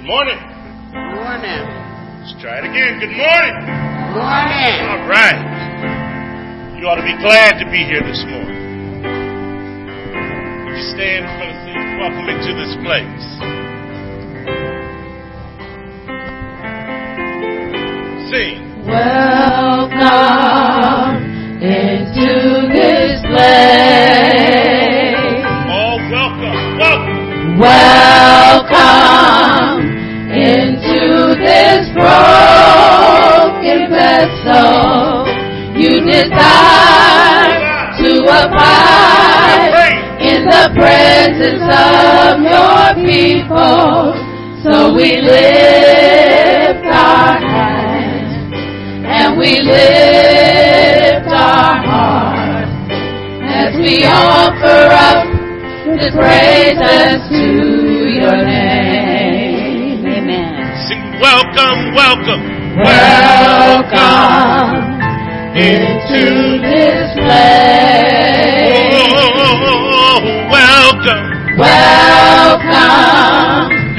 Good morning. Good Morning. Let's try it again. Good morning. Good Morning. All right. You ought to be glad to be here this morning. Would you stand for the sing welcome into this place? Sing. Welcome into this place. All welcome. Welcome. Welcome broken. You desire to abide in the presence of your people. So we lift our hands and we lift our hearts as we offer up this praises to your name. Amen. Sing welcome, welcome. Welcome into this place. Oh, welcome Welcome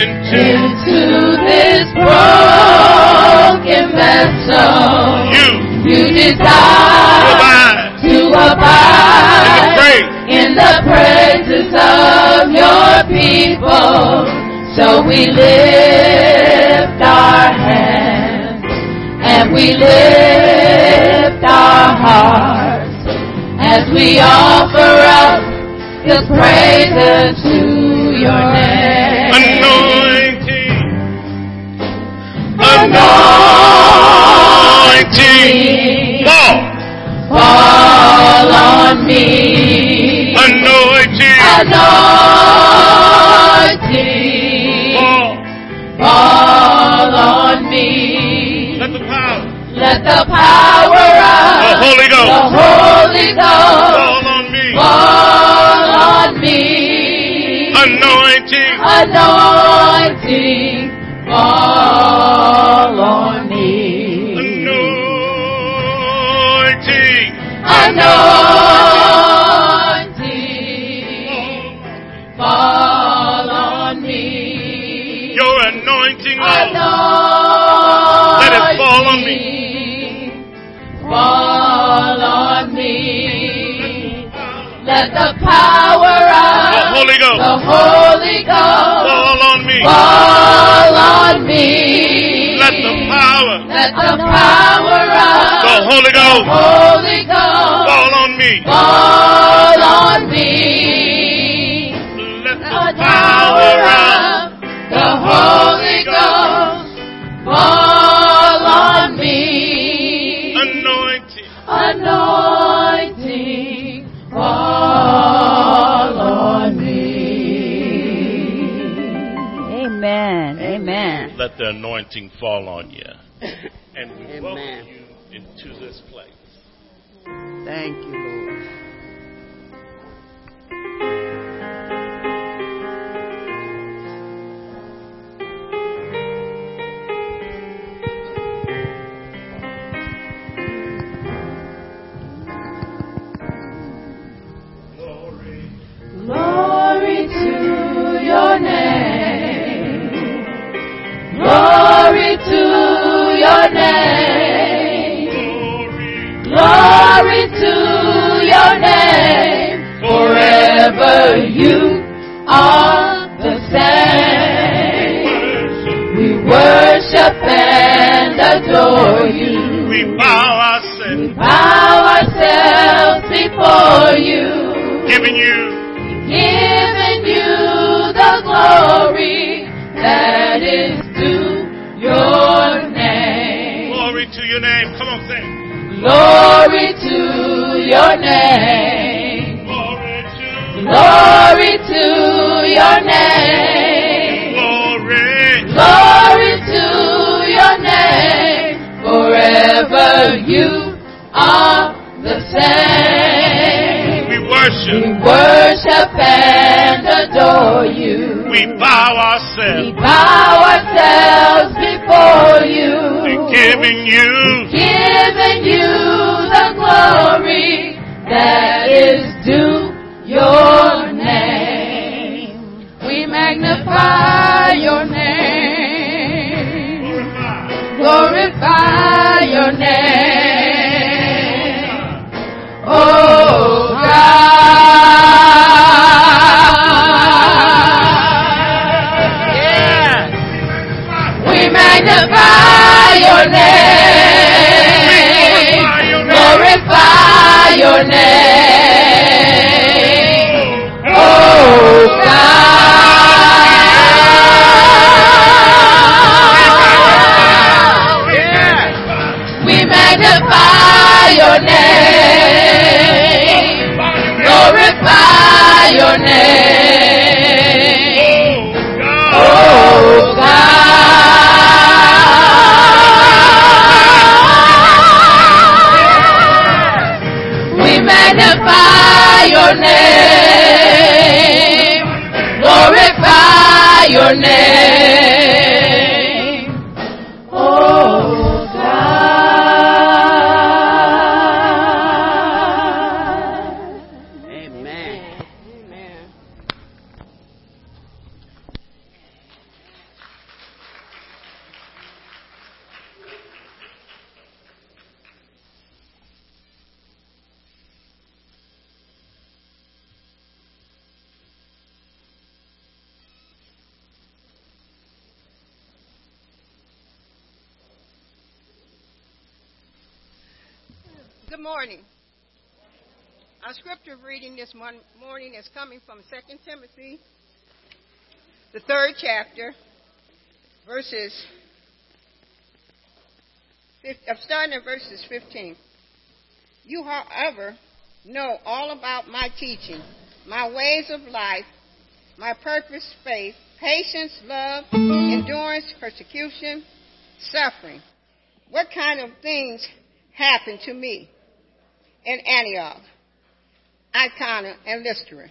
into into this broken vessel. you. You desire Abide to in the abide praise. in the praises of your people. So we lift our hands and we lift our hearts as we offer up this praises to your name. Anointing. Anointing. Fall. Fall on me. Anointing. Anointing. Fall. Fall the power The of Holy the Ghost Holy Ghost fall on me. fall on me. Anointing. Anointing fall Holy the Ghost Holy Ghost fall on me. fall on me. Let the power. Let the power of The Holy the Ghost Holy Ghost fall on me. fall on me. Let the The power of the Holy anointing fall on you. And we Amen. welcome you into this place. Thank you, Lord. Glory. Glory to your name. Name. Glory. To your name. Forever you are the same. We worship and adore you. We bow ourselves, bow ourselves before you. giving you your name. Come on, sing. Glory to your name. Glory to Glory to your name. glory. Glory to your name. Forever you are the same. We worship. We worship. Adore you. We bow ourselves. We bow ourselves before you, giving you giving you the glory that is due your name. We magnify your name. Glorify, glorify your name. Oh God. Your name. Oh God. Yes. We magnify your name. Glorify your name. Your name. At verses 15. You, however, know all about my teaching, my ways of life, my purpose, faith, patience, love, endurance, persecution, suffering. What kind of things happened to me in Antioch, Iconium, and Lystra?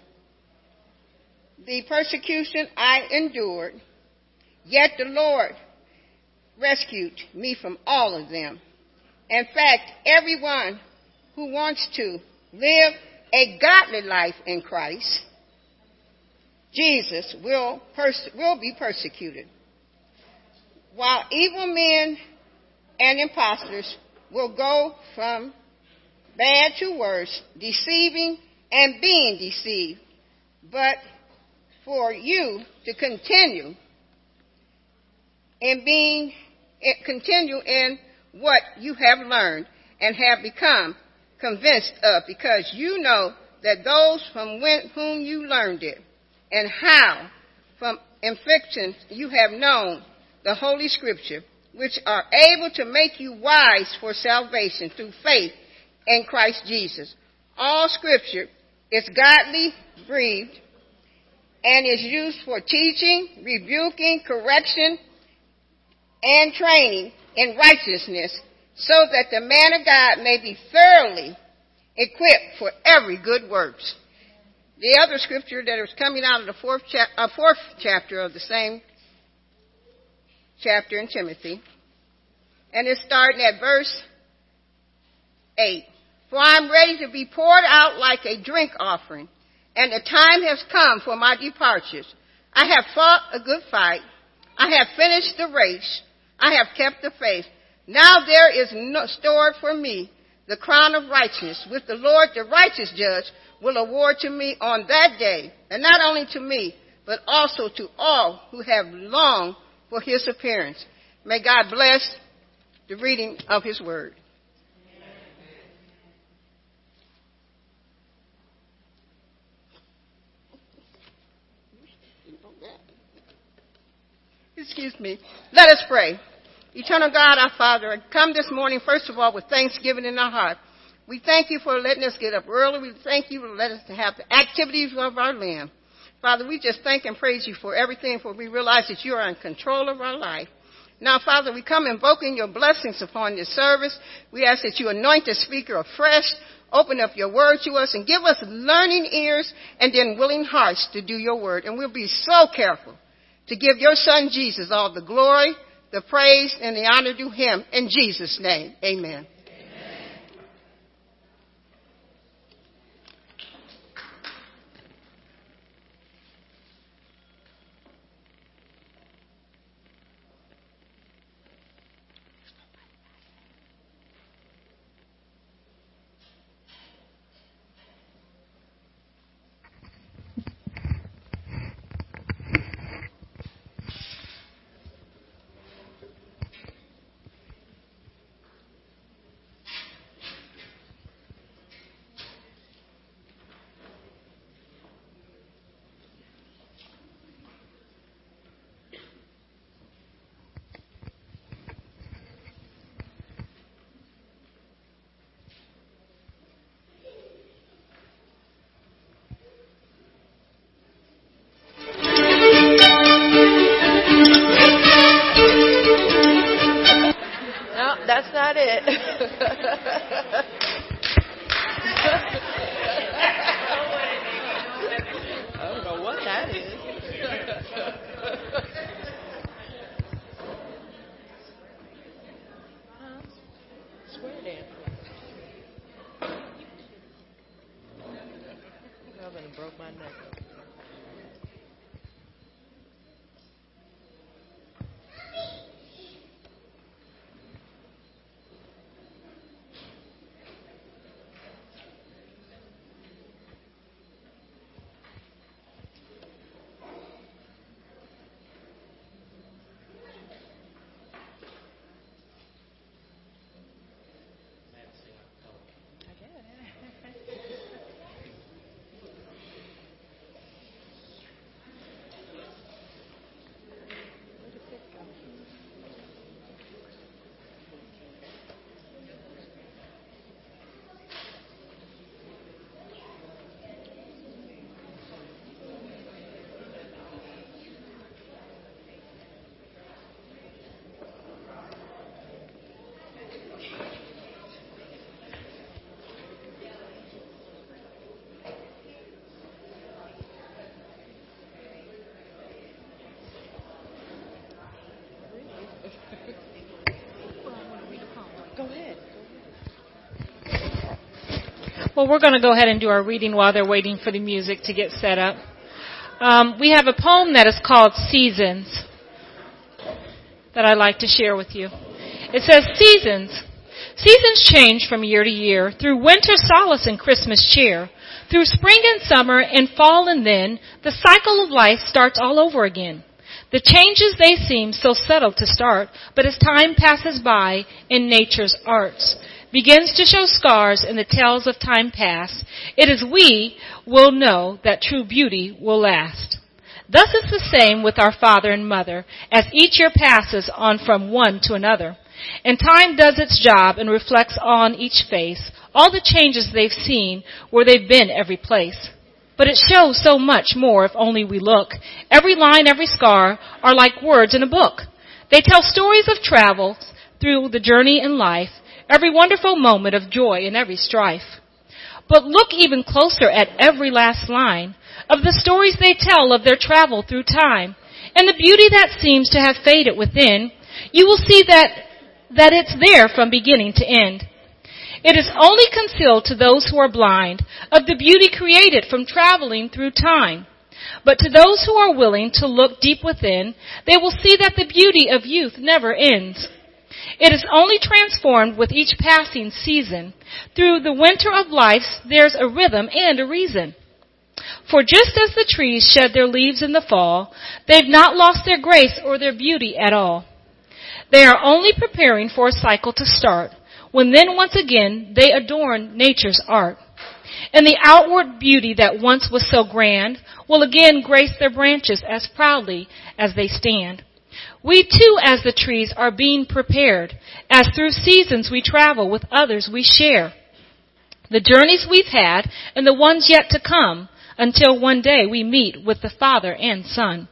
The persecution I endured, yet the Lord rescued me from all of them. In fact, everyone who wants to live a godly life in Christ, Jesus will, pers- will be persecuted. While evil men and impostors will go from bad to worse, deceiving and being deceived. But for you to continue in being, eh, continue in what you have learned and have become convinced of, because you know that those from whom you learned it and how from inflictions you have known the Holy Scripture, which are able to make you wise for salvation through faith in Christ Jesus. All Scripture is godly breathed and is used for teaching, rebuking, correction, and training in righteousness, so that the man of God may be thoroughly equipped for every good works. The other scripture that is coming out of the fourth, chap- uh, fourth chapter of the same chapter in Timothy, and it's starting at verse 8. For I am ready to be poured out like a drink offering, and the time has come for my departures. I have fought a good fight. I have finished the race. I have kept the faith. Now there is no, stored for me the crown of righteousness, which the Lord, the righteous judge, will award to me on that day, and not only to me, but also to all who have longed for his appearance. May God bless the reading of his word. Excuse me. Let us pray. Eternal God, our Father, come this morning, first of all, with thanksgiving in our heart. We thank you for letting us get up early. We thank you for letting us have the activities of our land. Father, we just thank and praise you for everything, for we realize that you are in control of our life. Now, Father, we come invoking your blessings upon this service. We ask that you anoint the speaker afresh, open up your word to us, and give us learning ears and then willing hearts to do your word. And we'll be so careful to give your son Jesus all the glory, the praise, and the honor to him. In Jesus' name, amen. Go ahead. Well, we're going to go ahead and do our reading while they're waiting for the music to get set up. Um, we have a poem that is called Seasons that I'd like to share with you. It says, Seasons. Seasons change from year to year, through winter solace and Christmas cheer, through spring and summer and fall and then, the cycle of life starts all over again. The changes they seem so subtle to start, but as time passes by in nature's arts, begins to show scars in the tales of time past, it is we will know that true beauty will last. Thus is the same with our father and mother, as each year passes on from one to another. And time does its job and reflects on each face all the changes they've seen where they've been every place. But it shows so much more if only we look. Every line, every scar are like words in a book. They tell stories of travel through the journey in life every wonderful moment of joy and every strife. But look even closer at every last line of the stories they tell of their travel through time and the beauty that seems to have faded within. You will see that, that it's there from beginning to end. It is only concealed to those who are blind of the beauty created from traveling through time. But to those who are willing to look deep within, they will see that the beauty of youth never ends. It is only transformed with each passing season. Through the winter of life, there's a rhythm and a reason. For just as the trees shed their leaves in the fall, they've not lost their grace or their beauty at all. They are only preparing for a cycle to start, when then once again they adorn nature's art. And the outward beauty that once was so grand will again grace their branches as proudly as they stand. We too, as the trees, are being prepared, as through seasons we travel with others we share. The journeys we've had and the ones yet to come until one day we meet with the Father and Son.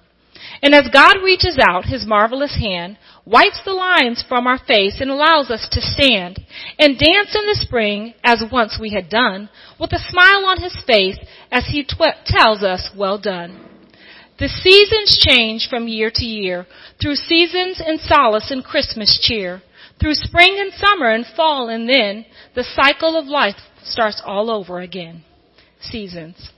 And as God reaches out his marvelous hand, wipes the lines from our face and allows us to stand and dance in the spring as once we had done with a smile on his face as he tw- tells us, well done. The seasons change from year to year, through seasons and solace and Christmas cheer, through spring and summer and fall and then the cycle of life starts all over again. Seasons.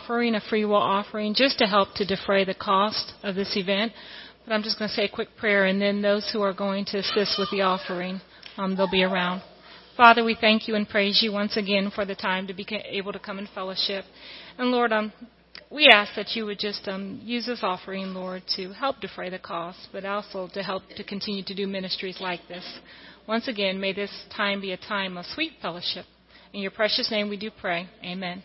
Offering, a free will offering, just to help to defray the cost of this event. But I'm just going to say a quick prayer, and then those who are going to assist with the offering, um, they'll be around. Father, we thank you and praise you once again for the time to be able to come in fellowship. And Lord, um, we ask that you would just um, use this offering, Lord, to help defray the cost, but also to help to continue to do ministries like this. Once again, may this time be a time of sweet fellowship. In your precious name we do pray. Amen.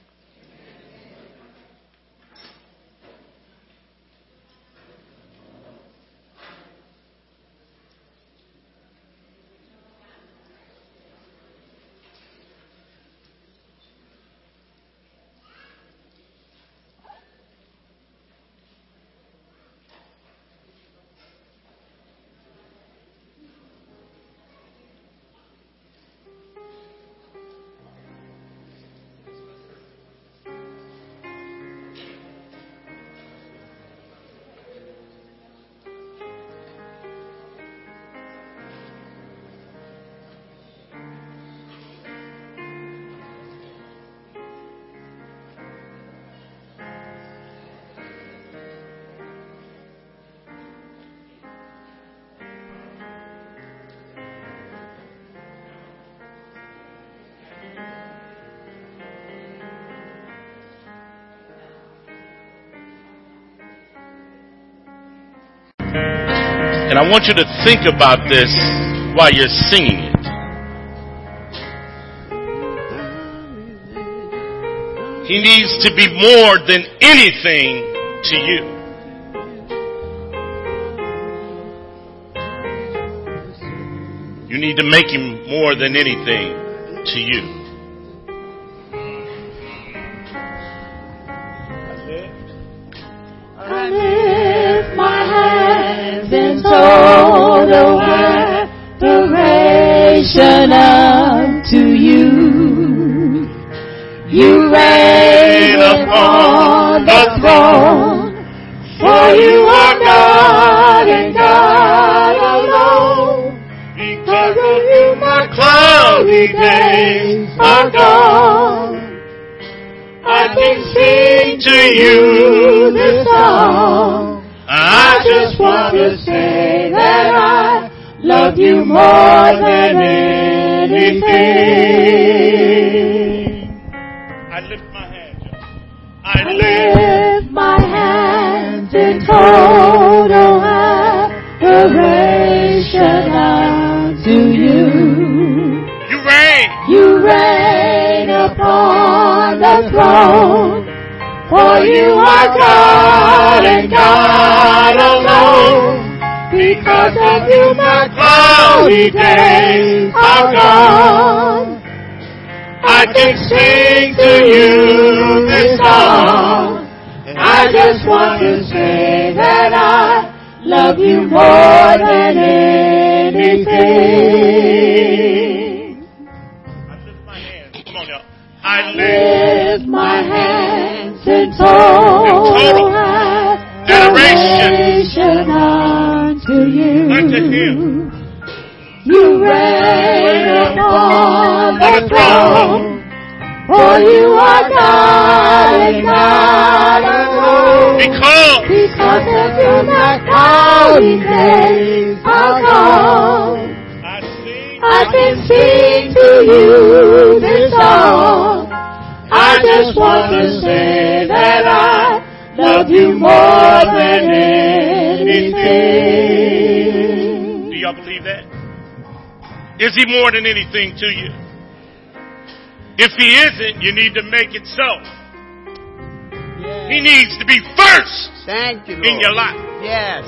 And I want you to think about this while you're singing it. He needs to be more than anything to you. You need to make him more than anything to you. More than anything. I lift my hands. y'all. I lift. lift my hands in total adoration unto you. You reign. You reign upon the throne, for you are God and God alone. Because of you, my cloudy days are gone. I can sing to you this song. I just want to say that I love you more than anything. I lift my hands. Come on, y'all. I lift. My hands in total adoration you. Him. You reign upon the throne, for you are God and God alone. Because Because of you, my cloudy days are gone. I. I can sing to you this song. I just want to say that I love you more than anything. Is he more than anything to you? If he isn't, you need to make it so. He needs to be first Thank you, Lord. in your life. Yes.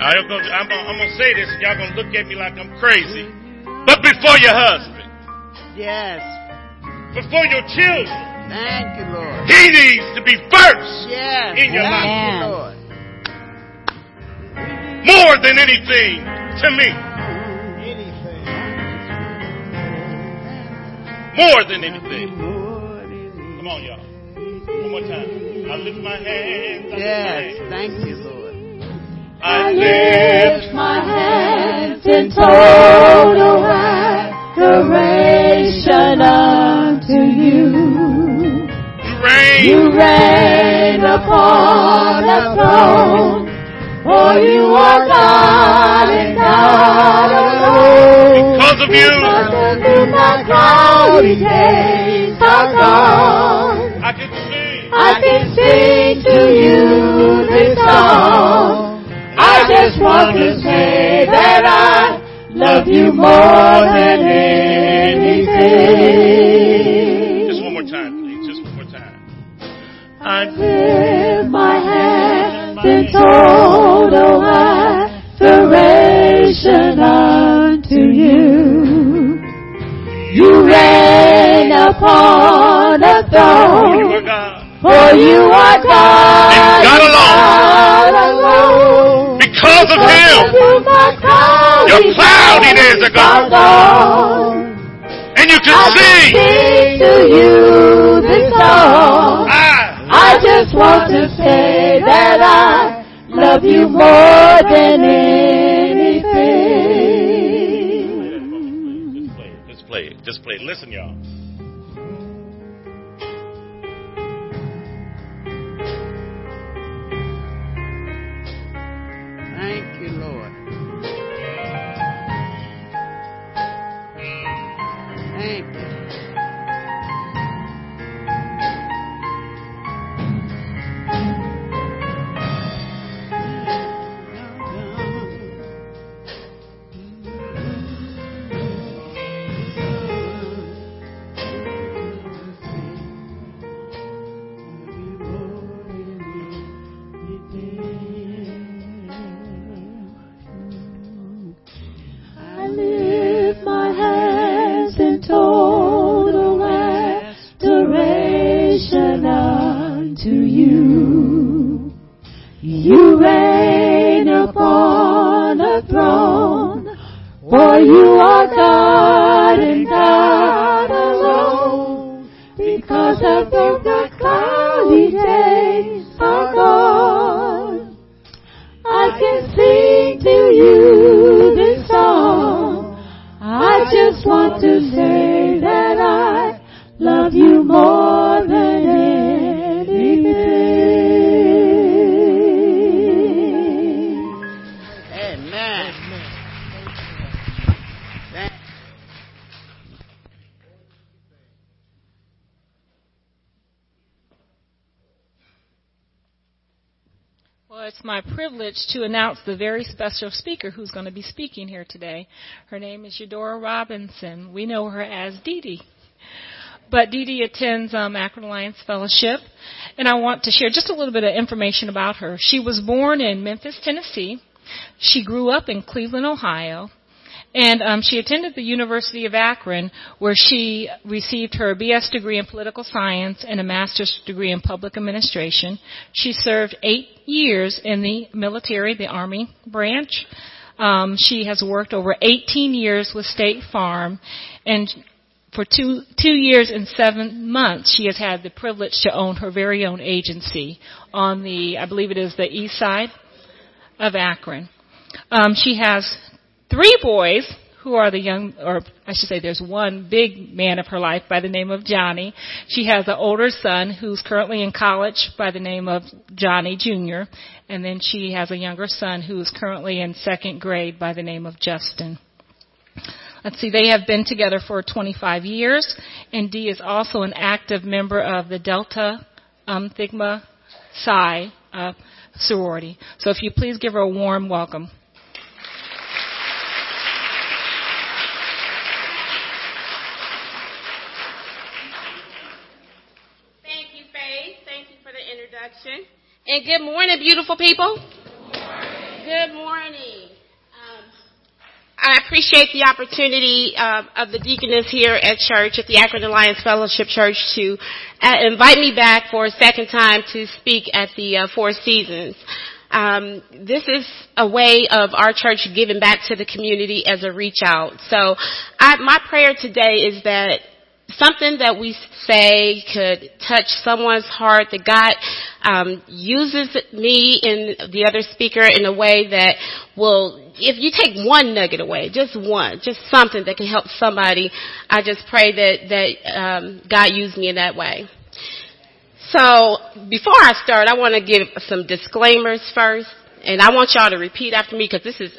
I'm gonna, I'm gonna, I'm gonna say this, and y'all gonna look at me like I'm crazy. But before your husband, Yes. before your children, Thank you, Lord. he needs to be first Yes. in your Thank life. you, Lord. More than anything to me. more than anything. Come on, y'all. One more time. I lift my hands. Yes, thank you, Lord. I lift my hands in total adoration unto you. You reign, you reign upon the throne for you are God and God alone. Because of you, Because of you, my cloudy days are gone. I can sing. I can sing to you this song. I just want to say that I love you more than anything. Just one more time, please. Just one more time. I lift my hands in total adoration unto you. You reign upon you throne, for you are God, And God alone. God alone. Because of Him, of you, my cloudy Your days are gone. gone. and you I can can sing. sing to you this song. I ah. I just want to say that I love you more than anything. Just play it. Just play it. Just play it. Listen, y'all. For you are God and God alone. Because of the cloudy days are gone. I can sing to you this song. I just want to say that I love you more my privilege to announce the very special speaker who's going to be speaking here today. Her name is Eudora Robinson. We know her as Dee Dee. But Dee Dee attends um, Akron Alliance Fellowship, and I want to share just a little bit of information about her. She was born in Memphis, Tennessee. She grew up in Cleveland, Ohio. And um, she attended the University of Akron, where she received her BS degree in political science and a master's degree in public administration. She served eight years in the military, the Army branch. Um, she has worked over 18 years with State Farm, and for two two years and seven months, she has had the privilege to own her very own agency on the, I believe it is the east side of Akron. Um, she has three boys who are the young, or I should say there's one big man of her life by the name of Johnny. She has an older son who's currently in college by the name of Johnny Jr. And then she has a younger son who's currently in second grade by the name of Justin. Let's see, they have been together for 25 years, and Dee is also an active member of the Delta um, Sigma Psi uh, sorority. So if you please give her a warm welcome. Thank you, Faye. Thank you for the introduction. And good morning, beautiful people. Good morning. Um, I appreciate the opportunity uh, of the deaconess here at church, at the Akron Alliance Fellowship Church, to uh, invite me back for a second time to speak at the uh, Four Seasons. Um, this is a way of our church giving back to the community as a reach out. So, I, my prayer today is that something that we say could touch someone's heart that God um, uses me and the other speaker in a way that will if you take one nugget away just one just something that can help somebody I just pray that that um, God use me in that way so before I start, I want to give some disclaimers first, and I want y'all to repeat after me because this is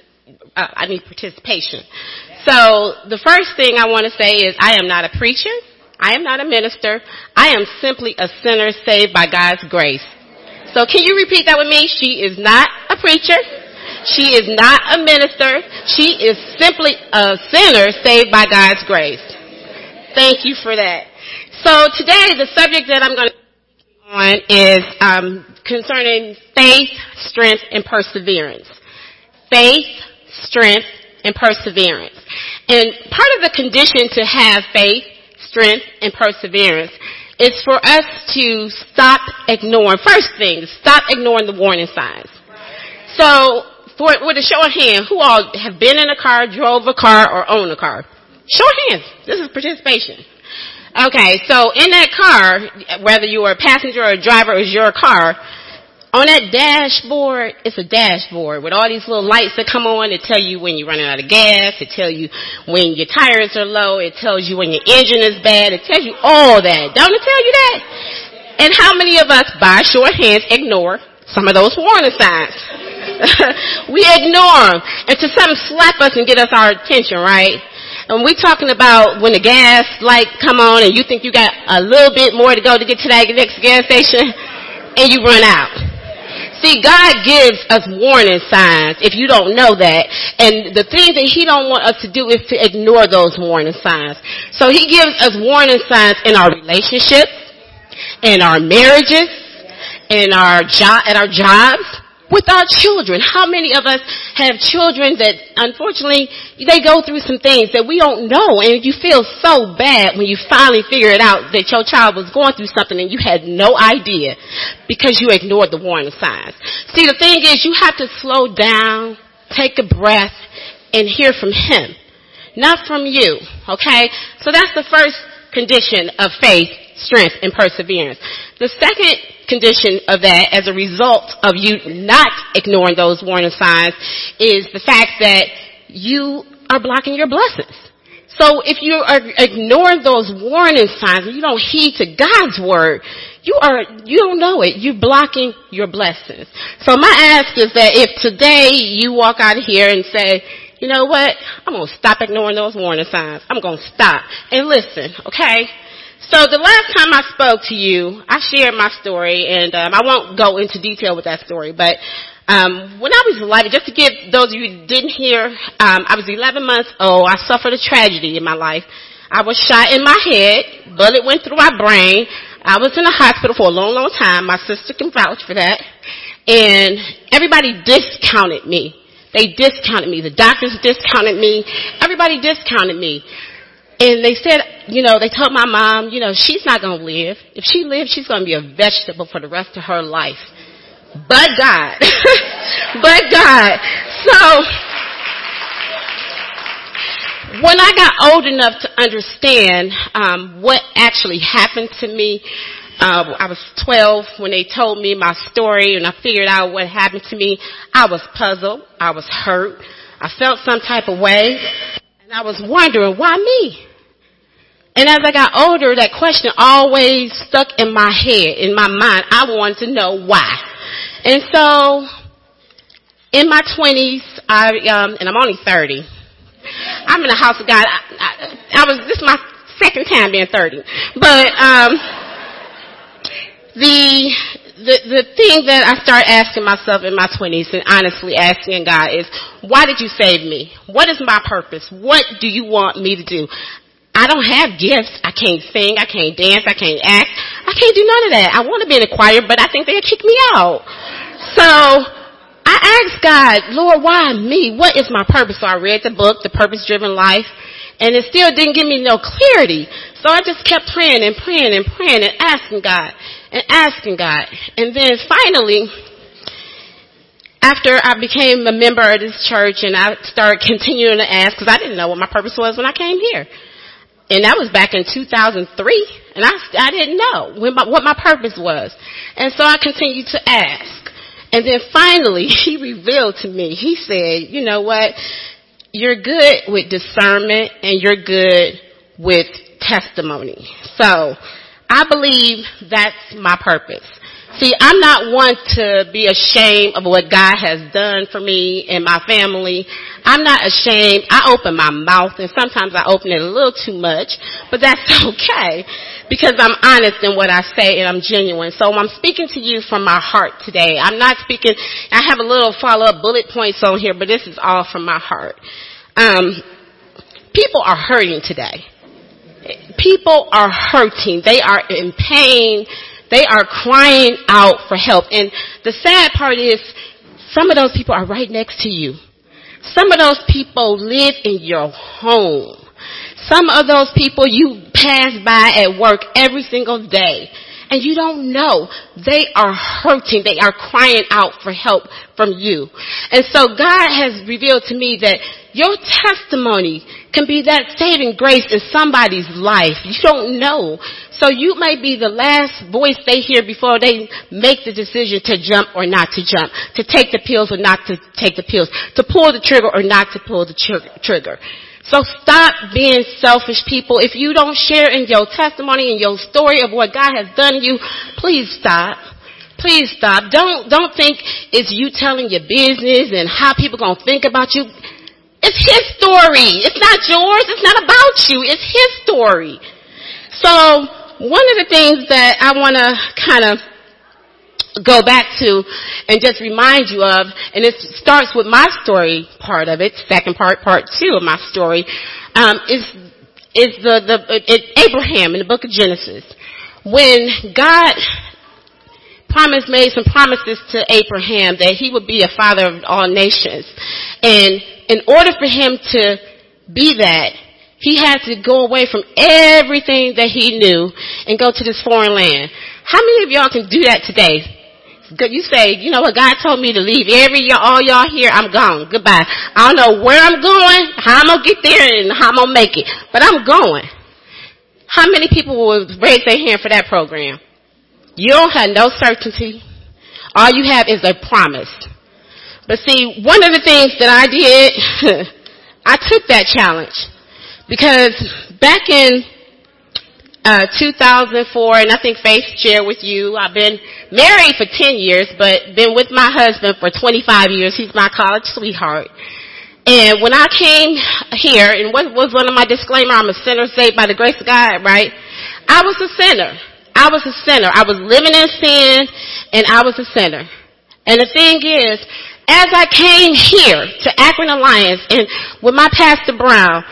uh, I need participation. So the first thing I want to say is I am not a preacher. I am not a minister. I am simply a sinner saved by God's grace. So can you repeat that with me? She is not a preacher. She is not a minister. She is simply a sinner saved by God's grace. Thank you for that. So today the subject that I'm going to on is um, concerning faith, strength, and perseverance. Faith, strength, and perseverance. And part of the condition to have faith, strength, and perseverance is for us to stop ignoring, first thing, stop ignoring the warning signs. So, for, with a show of hands, who all have been in a car, drove a car, or own a car? Show of hands. This is participation. Okay, so in that car, whether you are a passenger or a driver, it's your car. On that dashboard, it's a dashboard with all these little lights that come on that tell you when you're running out of gas. It tells you when your tires are low. It tells you when your engine is bad. It tells you all that. Don't it tell you that? And how many of us, by short hands, ignore some of those warning signs? we ignore them until something slap us and get us our attention, right? And we're talking about when the gas light come on and you think you got a little bit more to go to get to that next gas station and you run out. See, God gives us warning signs if you don't know that. And the thing that He don't want us to do is to ignore those warning signs. So He gives us warning signs in our relationships, in our marriages, in our job, at our jobs, with our children. How many of us have children that unfortunately they go through some things that we don't know and you feel so bad when you finally figure it out that your child was going through something and you had no idea because you ignored the warning signs. See the thing is you have to slow down, take a breath and hear from him. Not from you. Okay? So that's the first condition of faith, strength, and perseverance. The second condition of that as a result of you not ignoring those warning signs is the fact that you are blocking your blessings. So if you are ignoring those warning signs and you don't heed to God's word, you are, you don't know it. You're blocking your blessings. So my ask is that if today you walk out of here and say, you know what? I'm going to stop ignoring those warning signs. I'm going to stop and listen, okay? So the last time I spoke to you, I shared my story, and um, I won't go into detail with that story, but um, when I was 11, just to give those of you who didn't hear, um, I was 11 months old. I suffered a tragedy in my life. I was shot in my head. Bullet went through my brain. I was in the hospital for a long, long time. My sister can vouch for that. And everybody discounted me. They discounted me. The doctors discounted me. Everybody discounted me. And they said, you know, they told my mom, you know, she's not going to live. If she lives, she's going to be a vegetable for the rest of her life. But God. but God. So, when I got old enough to understand um, what actually happened to me, uh, I was 12 when they told me my story and I figured out what happened to me. I was puzzled. I was hurt. I felt some type of way. And I was wondering, why me? And as I got older, that question always stuck in my head, in my mind. I wanted to know why. And so, in my twenties, I um, and I'm only thirty. I'm in the house of God. I, I, I was this is my second time being thirty, but um, the the the thing that I start asking myself in my twenties and honestly asking God is, why did you save me? What is my purpose? What do you want me to do? I don't have gifts. I can't sing. I can't dance. I can't act. I can't do none of that. I want to be in a choir, but I think they'll kick me out. So I asked God, Lord, why me? What is my purpose? So I read the book, The Purpose Driven Life, and it still didn't give me no clarity. So I just kept praying and praying and praying and asking God and asking God. And then finally, after I became a member of this church and I started continuing to ask, because I didn't know what my purpose was when I came here. And that was back in 2003. And I, I didn't know my, what my purpose was. And so I continued to ask. And then finally, he revealed to me, he said, you know what? You're good with discernment and you're good with testimony. So, I believe that's my purpose. See, I'm not one to be ashamed of what God has done for me and my family. I'm not ashamed. I open my mouth and sometimes I open it a little too much, but that's okay because I'm honest in what I say and I'm genuine. So I'm speaking to you from my heart today. I'm not speaking, I have a little follow-up bullet points on here, but this is all from my heart. Um, people are hurting today. People are hurting. They are in pain. They are crying out for help. And the sad part is some of those people are right next to you. Some of those people live in your home. Some of those people you pass by at work every single day and you don't know. They are hurting. They are crying out for help from you. And so God has revealed to me that your testimony can be that saving grace in somebody's life. You don't know. So you may be the last voice they hear before they make the decision to jump or not to jump, to take the pills or not to take the pills, to pull the trigger or not to pull the trigger. So stop being selfish people. If you don't share in your testimony and your story of what God has done you, please stop. Please stop. Don't, don't think it's you telling your business and how people gonna think about you. It's his story. It's not yours. It's not about you. It's his story. So, one of the things that I wanna kinda go back to and just remind you of, and it starts with my story part of it, second part, part two of my story, um, is is the the it, Abraham in the book of Genesis. When God promised made some promises to Abraham that he would be a father of all nations, and in order for him to be that, he had to go away from everything that he knew and go to this foreign land. How many of y'all can do that today? You say, you know what, God told me to leave every y'all, all y'all here, I'm gone. Goodbye. I don't know where I'm going, how I'm gonna get there, and how I'm gonna make it. But I'm going. How many people will raise their hand for that program? You don't have no certainty. All you have is a promise. But see, one of the things that I did, I took that challenge. Because back in uh, 2004, and I think Faith shared with you, I've been married for 10 years, but been with my husband for 25 years. He's my college sweetheart. And when I came here, and what was one of my disclaimer, I'm a sinner saved by the grace of God, right? I was a sinner. I was a sinner. I was living in sin, and I was a sinner. And the thing is, as I came here to Akron Alliance, and with my Pastor Brown,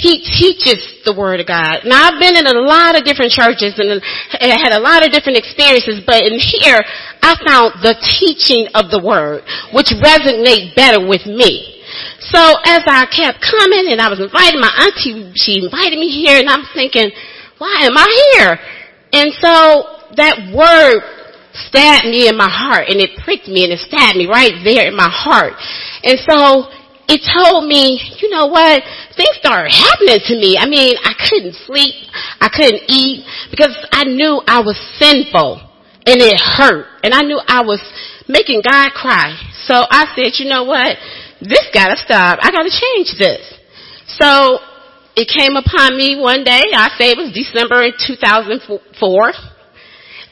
he teaches the Word of God. Now I've been in a lot of different churches and, and had a lot of different experiences, but in here I found the teaching of the Word, which resonate better with me. So as I kept coming and I was inviting my auntie, she invited me here and I'm thinking, why am I here? And so that word stabbed me in my heart and it pricked me and it stabbed me right there in my heart. And so it told me, you know what, things started happening to me. I mean, I couldn't sleep, I couldn't eat, because I knew I was sinful, and it hurt, and I knew I was making God cry. So I said, you know what, this gotta stop, I gotta change this. So, it came upon me one day, I say it was December in 2004,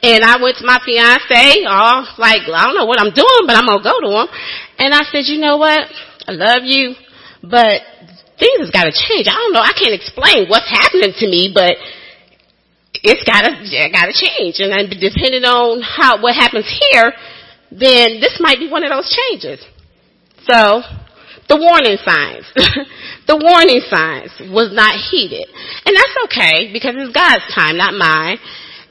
and I went to my fiance, all like, I don't know what I'm doing, but I'm gonna go to him. And I said, you know what? I love you, but things has got to change. I don't know. I can't explain what's happening to me, but it's got to got to change. And then depending on how what happens here, then this might be one of those changes. So the warning signs, the warning signs was not heeded, and that's okay because it's God's time, not mine.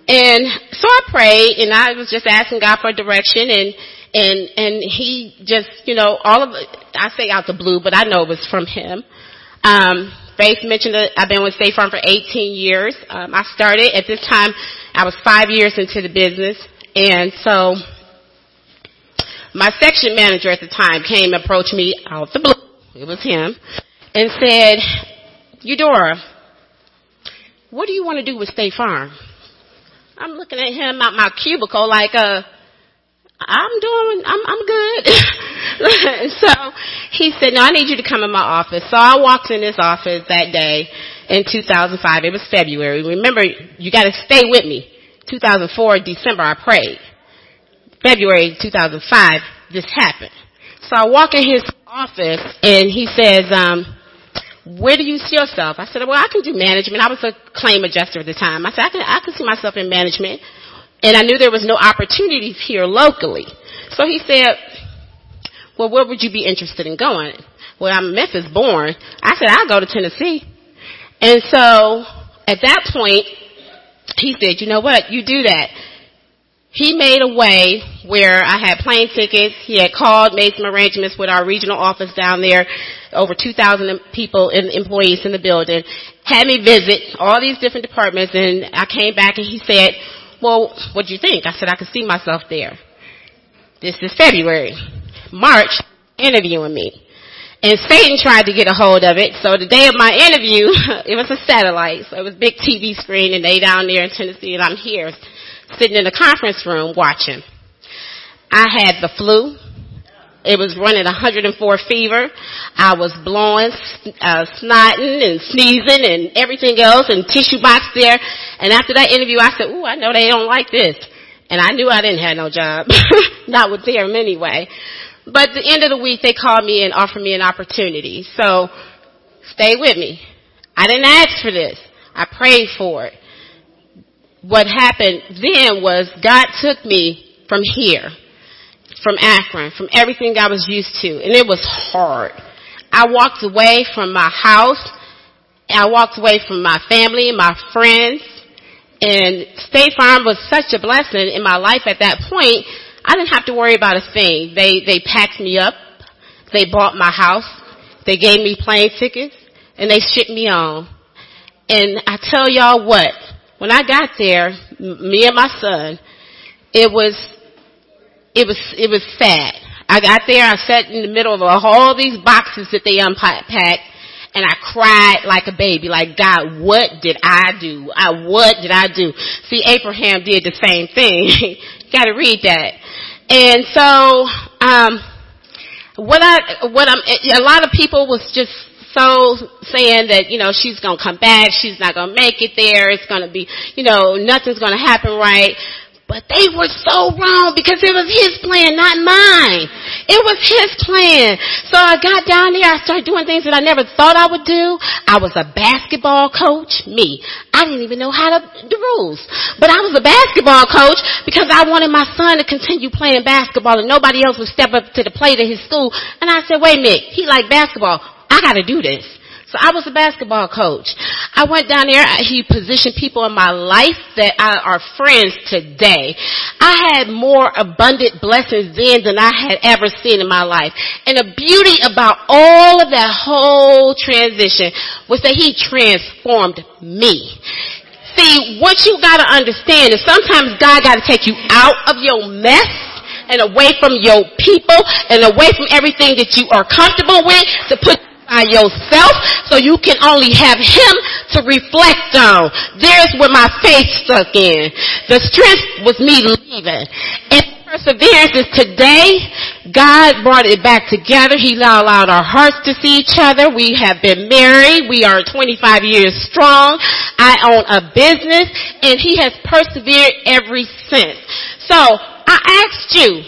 And so I prayed, and I was just asking God for direction and and and he just you know all of I say out the blue, but I know it was from him. Um, Faith mentioned that I've been with State Farm for 18 years. Um, I started at this time. I was five years into the business, and so my section manager at the time came and approached me out the blue. It was him, and said, "Eudora, what do you want to do with State Farm?" I'm looking at him out my cubicle like, uh, I'm doing, I'm, I'm good. so he said, no, I need you to come in my office. So I walked in his office that day in 2005. It was February. Remember, you gotta stay with me. 2004, December, I prayed. February 2005, this happened. So I walk in his office and he says, um, where do you see yourself? I said, well, I can do management. I was a claim adjuster at the time. I said, I can, I can see myself in management. And I knew there was no opportunities here locally. So he said, well, where would you be interested in going? Well, I'm Memphis born. I said, I'll go to Tennessee. And so at that point, he said, you know what? You do that. He made a way where I had plane tickets. He had called, made some arrangements with our regional office down there, over 2,000 people and employees in the building, had me visit all these different departments and I came back and he said, well, what do you think? I said, I could see myself there. This is February. March, interviewing me. And Satan tried to get a hold of it. So the day of my interview, it was a satellite. So it was big TV screen and they down there in Tennessee and I'm here sitting in the conference room watching. I had the flu. It was running 104 fever. I was blowing, uh, snotting and sneezing and everything else and tissue box there. And after that interview, I said, ooh, I know they don't like this. And I knew I didn't have no job. Not with them anyway. But the end of the week, they called me and offered me an opportunity. So, stay with me. I didn't ask for this. I prayed for it. What happened then was God took me from here from Akron, from everything I was used to, and it was hard. I walked away from my house, I walked away from my family, my friends, and State Farm was such a blessing in my life at that point. I didn't have to worry about a thing. They they packed me up, they bought my house, they gave me plane tickets, and they shipped me on. And I tell y'all what, when I got there, me and my son, it was it was it was sad. I got there, I sat in the middle of all these boxes that they unpacked, and I cried like a baby, like God, what did I do? I what did I do? See, Abraham did the same thing. got to read that. And so, um, what I what I'm a lot of people was just so saying that, you know, she's gonna come back, she's not gonna make it there, it's gonna be, you know, nothing's gonna happen right. But they were so wrong because it was his plan, not mine. It was his plan. So I got down there, I started doing things that I never thought I would do. I was a basketball coach, me. I didn't even know how to, the rules. But I was a basketball coach because I wanted my son to continue playing basketball and nobody else would step up to the plate at his school. And I said, wait a minute, he like basketball. I gotta do this. So I was a basketball coach. I went down there. He positioned people in my life that are friends today. I had more abundant blessings then than I had ever seen in my life. And the beauty about all of that whole transition was that he transformed me. See, what you gotta understand is sometimes God gotta take you out of your mess and away from your people and away from everything that you are comfortable with to put by yourself so you can only have him to reflect on. There's where my faith stuck in. The strength was me leaving. And perseverance is today. God brought it back together. He allowed our hearts to see each other. We have been married. We are 25 years strong. I own a business and he has persevered ever since. So I asked you,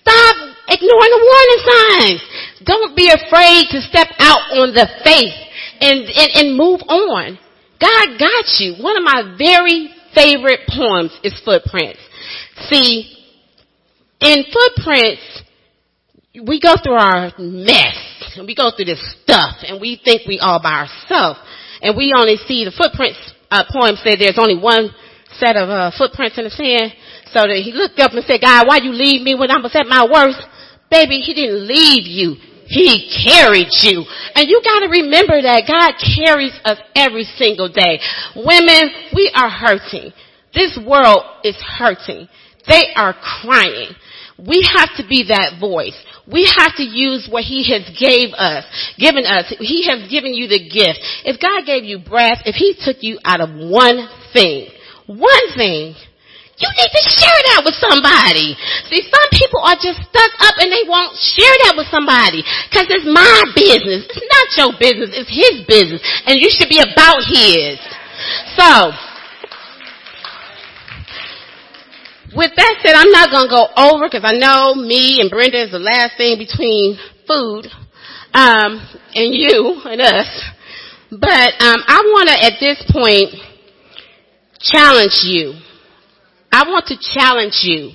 stop ignoring the warning signs. Don't be afraid to step out on the faith and, and, and move on. God got you. One of my very favorite poems is Footprints. See, in Footprints, we go through our mess and we go through this stuff and we think we all by ourselves and we only see the footprints uh, poem said there's only one set of uh, footprints in the sand so that he looked up and said god why you leave me when i was at my worst baby he didn't leave you he carried you. And you gotta remember that God carries us every single day. Women, we are hurting. This world is hurting. They are crying. We have to be that voice. We have to use what He has gave us, given us. He has given you the gift. If God gave you breath, if He took you out of one thing, one thing, you need to share that with somebody. See, some people are just stuck up and they won't share that with somebody because it's my business. It's not your business. It's his business. And you should be about his. So, with that said, I'm not to go over because I know me and Brenda is the last thing between food um, and you and us. But um, I want to, at this point, challenge you I want to challenge you.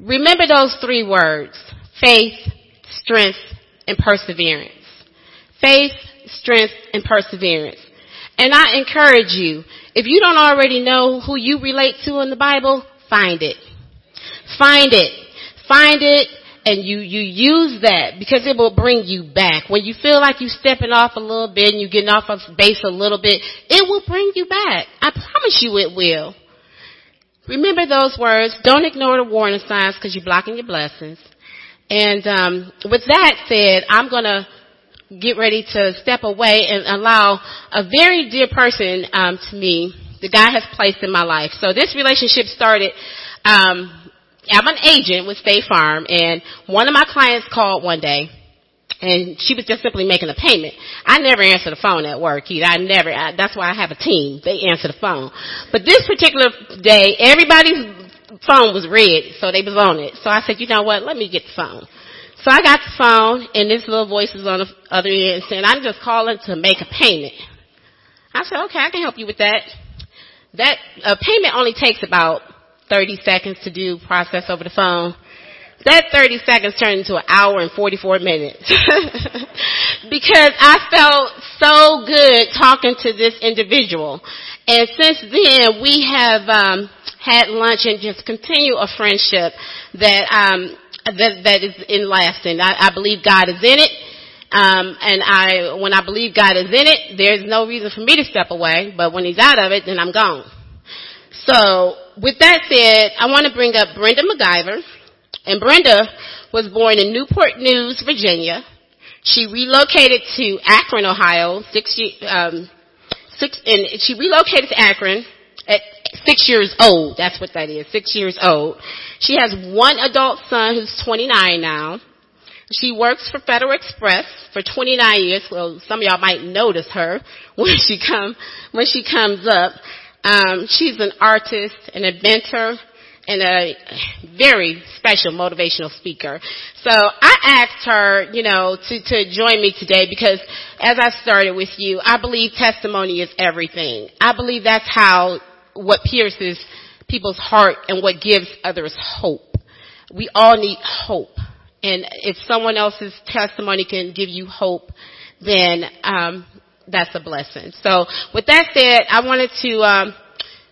Remember those three words. Faith, strength, and perseverance. Faith, strength, and perseverance. And I encourage you, if you don't already know who you relate to in the Bible, find it. Find it. Find it and you, you use that because it will bring you back. When you feel like you're stepping off a little bit and you're getting off of base a little bit, it will bring you back. I promise you it will. Remember those words. Don't ignore the warning signs because you're blocking your blessings. And um, with that said, I'm going to get ready to step away and allow a very dear person um, to me the God has placed in my life. So this relationship started. Um, I'm an agent with State Farm, and one of my clients called one day and she was just simply making a payment. I never answer the phone at work either. I never, I, that's why I have a team. They answer the phone. But this particular day, everybody's phone was red, so they was on it. So I said, you know what, let me get the phone. So I got the phone, and this little voice is on the other end saying, I'm just calling to make a payment. I said, okay, I can help you with that. That uh, payment only takes about 30 seconds to do process over the phone that 30 seconds turned into an hour and 44 minutes. because I felt so good talking to this individual. And since then, we have um, had lunch and just continue a friendship that um, that, that is in lasting. I, I believe God is in it. Um, and I, when I believe God is in it, there's no reason for me to step away. But when He's out of it, then I'm gone. So, with that said, I want to bring up Brenda McGiver. And Brenda was born in Newport News, Virginia. She relocated to Akron, Ohio, six, um, six, and she relocated to Akron at six years old. That's what that is, six years old. She has one adult son who's 29 now. She works for Federal Express for 29 years. Well, some of y'all might notice her when she come when she comes up. Um, she's an artist, an inventor, and a very special motivational speaker. So I asked her, you know, to, to join me today because as I started with you, I believe testimony is everything. I believe that's how, what pierces people's heart and what gives others hope. We all need hope. And if someone else's testimony can give you hope, then um, that's a blessing. So with that said, I wanted to um,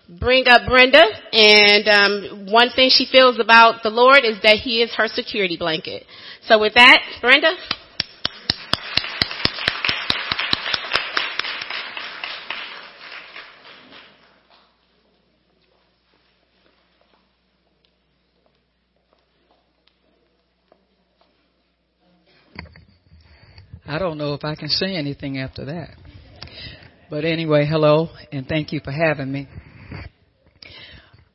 bring up Brenda, and um, one thing she feels about the Lord is that He is her security blanket. So with that, Brenda. I don't know if I can say anything after that. But anyway, hello, and thank you for having me.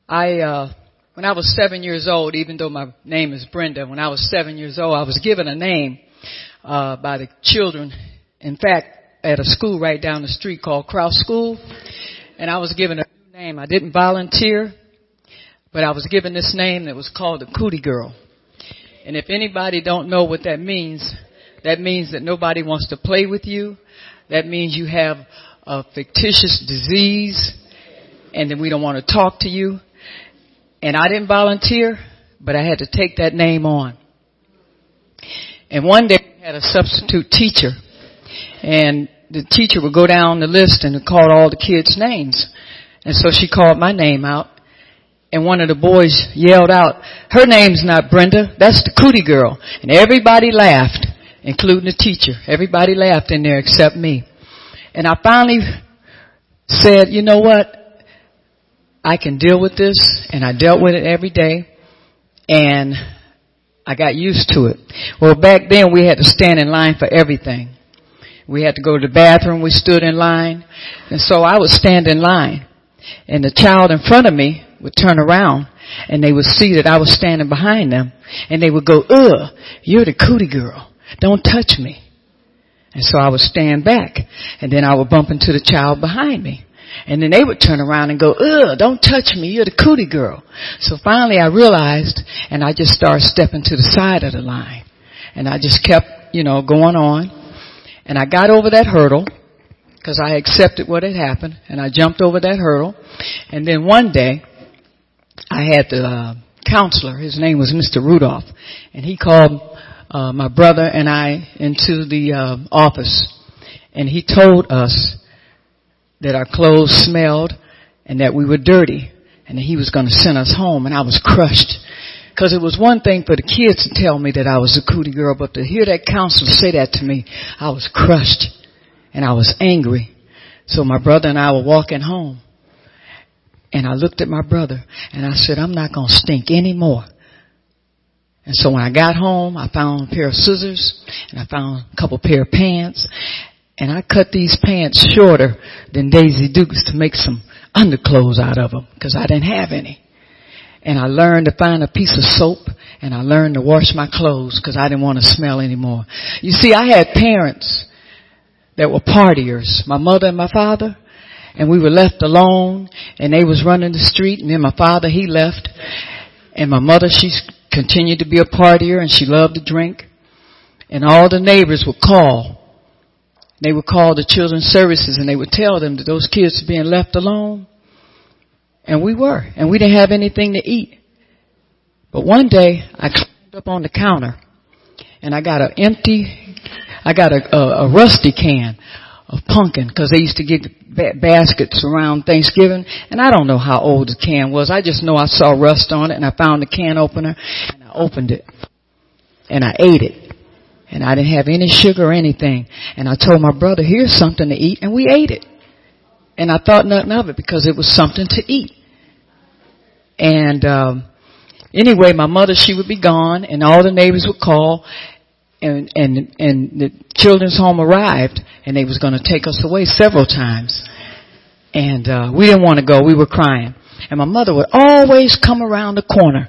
I, uh, when I was seven years old, even though my name is Brenda, when I was seven years old, I was given a name, uh, by the children. In fact, at a school right down the street called Crouse School. And I was given a name. I didn't volunteer, but I was given this name that was called the Cootie Girl. And if anybody don't know what that means, that means that nobody wants to play with you. That means you have a fictitious disease and then we don't want to talk to you. And I didn't volunteer, but I had to take that name on. And one day we had a substitute teacher and the teacher would go down the list and call all the kids' names. And so she called my name out and one of the boys yelled out, her name's not Brenda, that's the cootie girl. And everybody laughed, including the teacher. Everybody laughed in there except me. And I finally said, you know what? I can deal with this and I dealt with it every day and I got used to it. Well, back then we had to stand in line for everything. We had to go to the bathroom, we stood in line, and so I would stand in line. And the child in front of me would turn around and they would see that I was standing behind them and they would go, ugh, you're the cootie girl. Don't touch me. And so I would stand back and then I would bump into the child behind me. And then they would turn around and go, ugh, don't touch me. You're the cootie girl. So finally I realized and I just started stepping to the side of the line and I just kept, you know, going on and I got over that hurdle because I accepted what had happened and I jumped over that hurdle. And then one day I had the uh, counselor, his name was Mr. Rudolph, and he called uh, my brother and I into the uh, office and he told us that our clothes smelled and that we were dirty and that he was going to send us home and I was crushed. Because it was one thing for the kids to tell me that I was a cootie girl, but to hear that counselor say that to me, I was crushed and I was angry. So my brother and I were walking home and I looked at my brother and I said, I'm not going to stink anymore. And so when I got home, I found a pair of scissors and I found a couple pair of pants and I cut these pants shorter than Daisy Dukes to make some underclothes out of them because I didn't have any. And I learned to find a piece of soap and I learned to wash my clothes because I didn't want to smell anymore. You see, I had parents that were partiers, my mother and my father, and we were left alone and they was running the street and then my father, he left and my mother, she continued to be a partier and she loved to drink and all the neighbors would call. They would call the children's services and they would tell them that those kids were being left alone. And we were. And we didn't have anything to eat. But one day I climbed up on the counter and I got an empty I got a, a, a rusty can of pumpkin because they used to get baskets around Thanksgiving. And I don't know how old the can was. I just know I saw rust on it and I found the can opener and I opened it and I ate it. And I didn't have any sugar or anything. And I told my brother, here's something to eat and we ate it. And I thought nothing of it because it was something to eat. And, um, anyway, my mother, she would be gone and all the neighbors would call and and and the children's home arrived and they was going to take us away several times and uh we didn't want to go we were crying and my mother would always come around the corner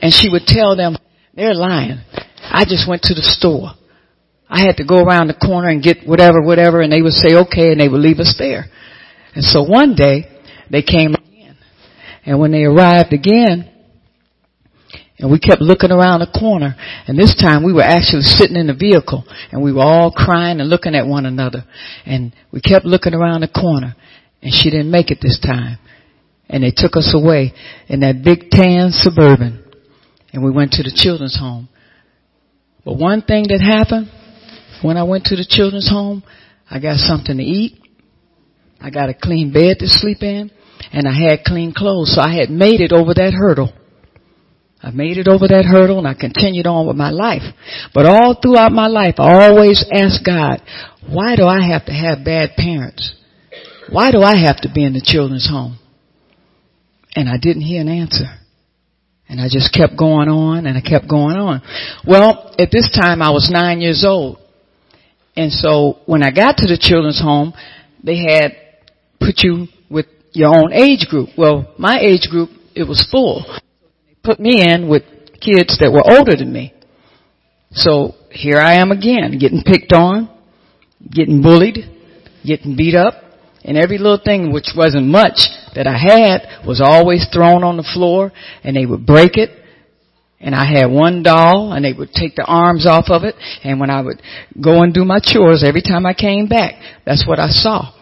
and she would tell them they're lying i just went to the store i had to go around the corner and get whatever whatever and they would say okay and they would leave us there and so one day they came again and when they arrived again and we kept looking around the corner. And this time we were actually sitting in the vehicle and we were all crying and looking at one another. And we kept looking around the corner and she didn't make it this time. And they took us away in that big tan suburban and we went to the children's home. But one thing that happened when I went to the children's home, I got something to eat. I got a clean bed to sleep in and I had clean clothes. So I had made it over that hurdle. I made it over that hurdle and I continued on with my life. But all throughout my life, I always asked God, why do I have to have bad parents? Why do I have to be in the children's home? And I didn't hear an answer. And I just kept going on and I kept going on. Well, at this time I was nine years old. And so when I got to the children's home, they had put you with your own age group. Well, my age group, it was full They put me in with kids that were older than me. So here I am again, getting picked on, getting bullied, getting beat up, and every little thing which wasn't much that I had was always thrown on the floor and they would break it. And I had one doll and they would take the arms off of it and when I would go and do my chores every time I came back, that's what I saw.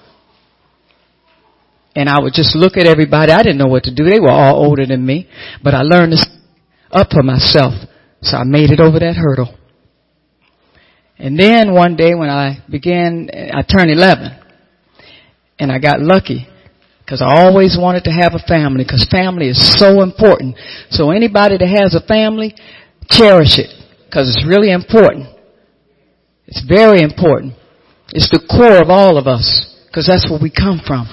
And I would just look at everybody. I didn't know what to do. They were all older than me. But I learned to up for myself. So I made it over that hurdle. And then one day when I began, I turned 11. And I got lucky. Because I always wanted to have a family. Because family is so important. So anybody that has a family, cherish it. Because it's really important. It's very important. It's the core of all of us. Because that's where we come from.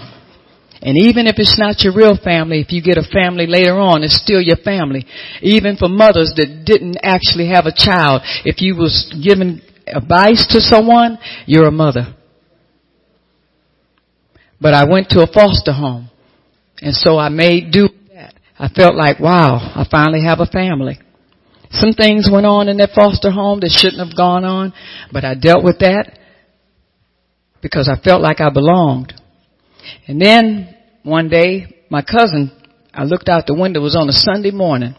And even if it's not your real family, if you get a family later on, it's still your family. Even for mothers that didn't actually have a child, if you was giving advice to someone, you're a mother. But I went to a foster home. And so I made do with that. I felt like, wow, I finally have a family. Some things went on in that foster home that shouldn't have gone on, but I dealt with that because I felt like I belonged. And then one day, my cousin, I looked out the window, it was on a Sunday morning.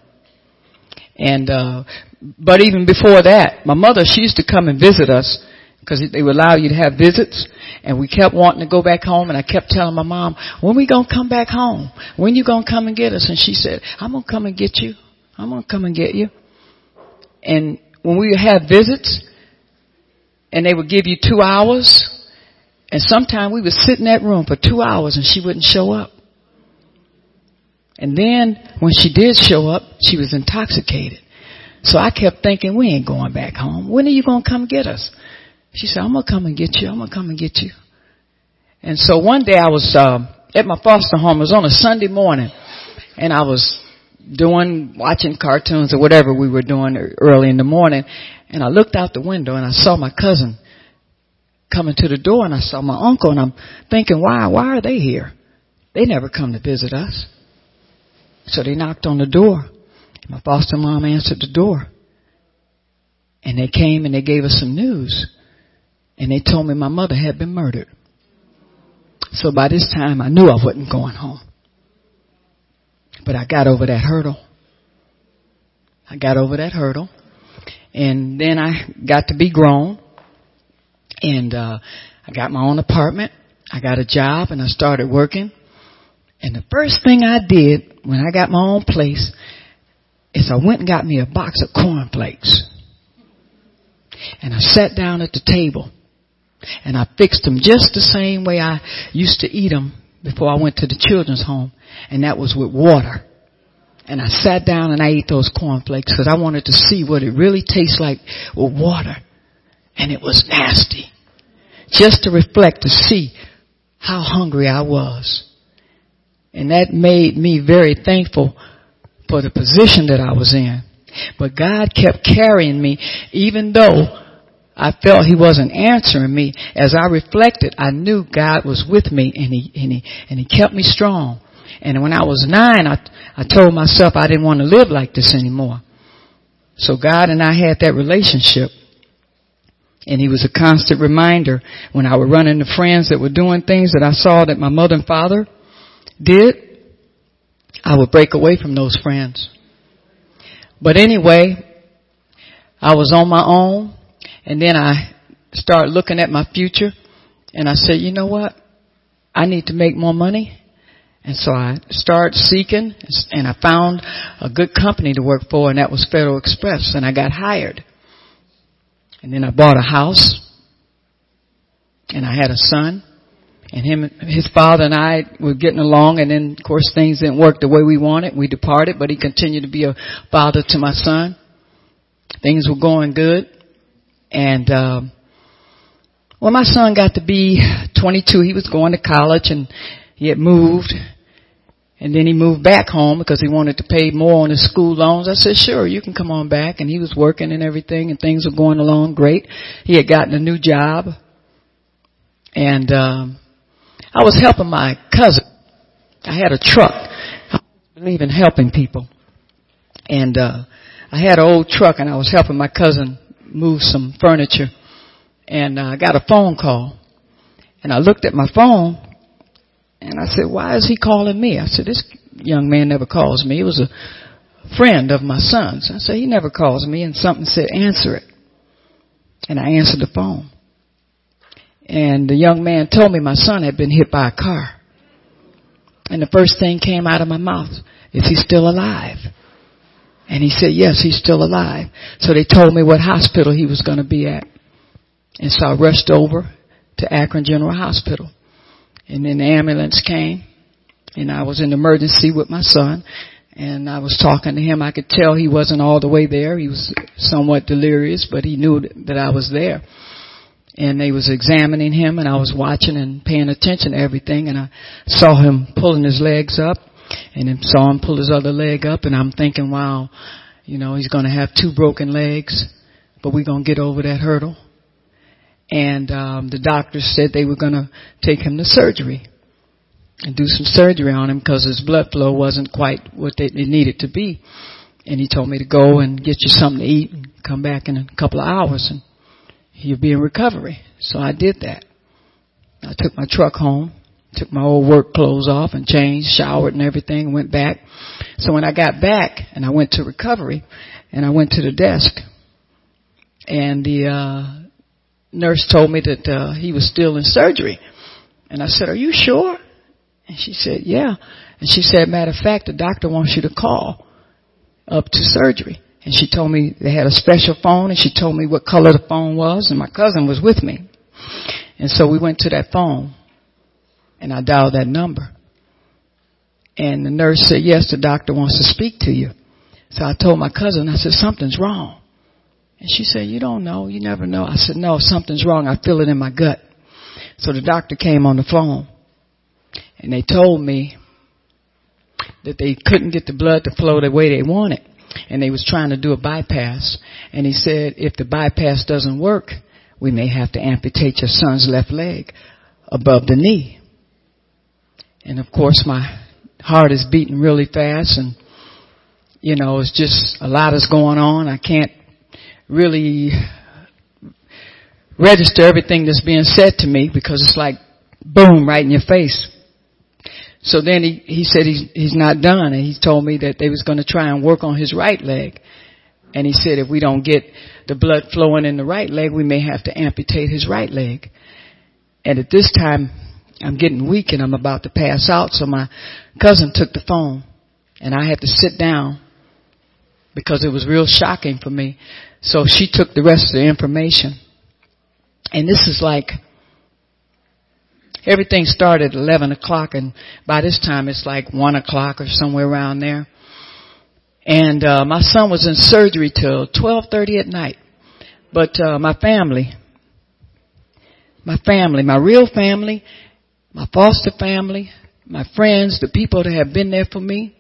And, uh, but even before that, my mother, she used to come and visit us because they would allow you to have visits. And we kept wanting to go back home and I kept telling my mom, when we gonna come back home? When you gonna come and get us? And she said, I'm gonna come and get you. I'm gonna come and get you. And when we had visits and they would give you two hours and sometimes we would sit in that room for two hours and she wouldn't show up. And then when she did show up, she was intoxicated. So I kept thinking, we ain't going back home. When are you going to come get us? She said, I'm to come and get you. I'm to come and get you. And so one day I was uh, at my foster home. It was on a Sunday morning. And I was doing, watching cartoons or whatever we were doing early in the morning. And I looked out the window and I saw my cousin coming to the door and I saw my uncle and I'm thinking, why, why are they here? They never come to visit us. So they knocked on the door. My foster mom answered the door. And they came and they gave us some news. And they told me my mother had been murdered. So by this time I knew I wasn't going home. But I got over that hurdle. I got over that hurdle. And then I got to be grown. And uh I got my own apartment. I got a job and I started working. And the first thing I did when I got my own place is I went and got me a box of cornflakes. And I sat down at the table and I fixed them just the same way I used to eat them before I went to the children's home. And that was with water. And I sat down and I ate those cornflakes because I wanted to see what it really tastes like with water. And it was nasty. Just to reflect to see how hungry I was. And that made me very thankful for the position that I was in. But God kept carrying me even though I felt he wasn't answering me. As I reflected, I knew God was with me and he, and he, and he kept me strong. And when I was nine, I, I told myself I didn't want to live like this anymore. So God and I had that relationship. And he was a constant reminder when I would run into friends that were doing things that I saw that my mother and father did, I would break away from those friends. But anyway, I was on my own and then I started looking at my future and I said, you know what? I need to make more money. And so I started seeking and I found a good company to work for and that was Federal Express and I got hired. And then I bought a house and I had a son and him, his father and I were getting along and then of course things didn't work the way we wanted. We departed, but he continued to be a father to my son. Things were going good. And, um, when my son got to be 22, he was going to college and he had moved and then he moved back home because he wanted to pay more on his school loans. I said, sure, you can come on back. And he was working and everything and things were going along great. He had gotten a new job. And, um, I was helping my cousin. I had a truck. I believe in helping people. And, uh, I had an old truck and I was helping my cousin move some furniture. And I got a phone call. And I looked at my phone and I said, why is he calling me? I said, this young man never calls me. He was a friend of my son's. I said, he never calls me. And something said, answer it. And I answered the phone. And the young man told me my son had been hit by a car. And the first thing came out of my mouth, is he still alive? And he said, yes, he's still alive. So they told me what hospital he was going to be at. And so I rushed over to Akron General Hospital. And then the ambulance came and I was in emergency with my son and I was talking to him. I could tell he wasn't all the way there. He was somewhat delirious, but he knew that I was there and they was examining him and I was watching and paying attention to everything and I saw him pulling his legs up and then saw him pull his other leg up and I'm thinking, wow, you know, he's going to have two broken legs, but we're going to get over that hurdle. And um, the doctors said they were going to take him to surgery. and do some surgery on him because his blood flow wasn't quite what it needed to be. And he told me to go and get you something to eat and come back in a couple of hours and you'll be in recovery. So I did that. I took my truck home, took my old work clothes off and changed, showered and everything, and went back. So when I got back and I went to recovery and I went to the desk and the uh nurse told me that uh he was still in surgery. And I said, "Are you sure?" And she said, "Yeah." And she said, "Matter of fact, the doctor wants you to call up to surgery." And she told me they had a special phone and she told me what color the phone was and my cousin was with me. And so we went to that phone and I dialed that number. And the nurse said, yes, the doctor wants to speak to you. So I told my cousin, I said, something's wrong. And she said, you don't know. You never know. I said, no, something's wrong. I feel it in my gut. So the doctor came on the phone and they told me that they couldn't get the blood to flow the way they wanted. And they was trying to do a bypass. And he said, if the bypass doesn't work, we may have to amputate your son's left leg above the knee. And of course my heart is beating really fast and you know, it's just a lot is going on. I can't really register everything that's being said to me because it's like boom right in your face. So then he, he said he's, he's not done and he told me that they was going to try and work on his right leg. And he said if we don't get the blood flowing in the right leg, we may have to amputate his right leg. And at this time, I'm getting weak and I'm about to pass out. So my cousin took the phone and I had to sit down because it was real shocking for me. So she took the rest of the information. And this is like, everything started at 11 o'clock and by this time it's like 1 o'clock or somewhere around there. And, uh, my son was in surgery till 12.30 at night. But, uh, my family, my family, my real family, my foster family, my friends, the people that have been there for me,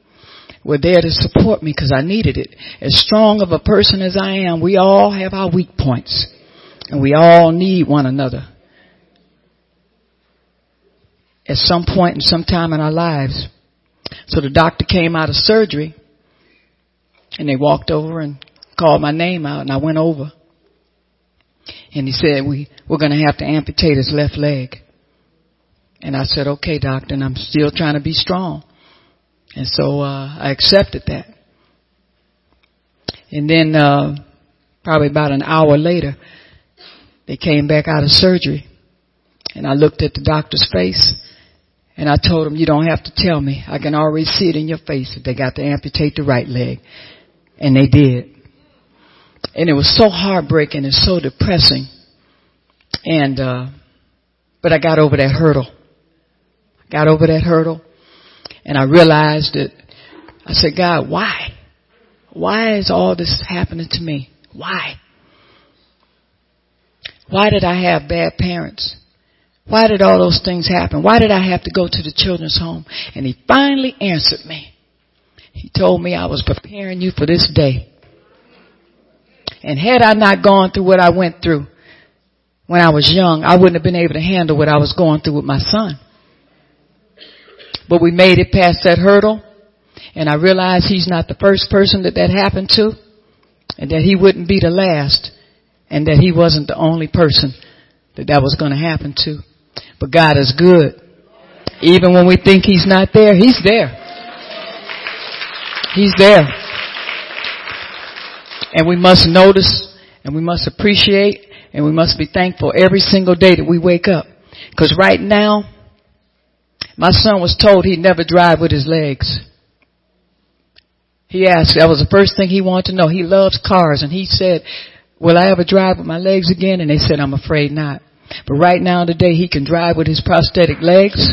were there to support me because I needed it. As strong of a person as I am, we all have our weak points. And we all need one another. At some point in some time in our lives. So the doctor came out of surgery and they walked over and called my name out and I went over. And he said, we, we're going to have to amputate his left leg. And I said, okay, doctor, and I'm still trying to be strong. And so, uh, I accepted that. And then, uh, probably about an hour later, they came back out of surgery. And I looked at the doctor's face and I told him, you don't have to tell me. I can already see it in your face that they got to amputate the right leg. And they did. And it was so heartbreaking and so depressing. And, uh, but I got over that hurdle. Got over that hurdle. And I realized that I said, God, why? Why is all this happening to me? Why? Why did I have bad parents? Why did all those things happen? Why did I have to go to the children's home? And he finally answered me. He told me I was preparing you for this day. And had I not gone through what I went through when I was young, I wouldn't have been able to handle what I was going through with my son. But we made it past that hurdle. And I realized he's not the first person that that happened to. And that he wouldn't be the last. And that he wasn't the only person that that was going to happen to. But God is good. Even when we think he's not there, he's there. He's there. And we must notice and we must appreciate and we must be thankful every single day that we wake up. Cause right now, my son was told he'd never drive with his legs. He asked, that was the first thing he wanted to know. He loves cars and he said, will I ever drive with my legs again? And they said, I'm afraid not. But right now today he can drive with his prosthetic legs.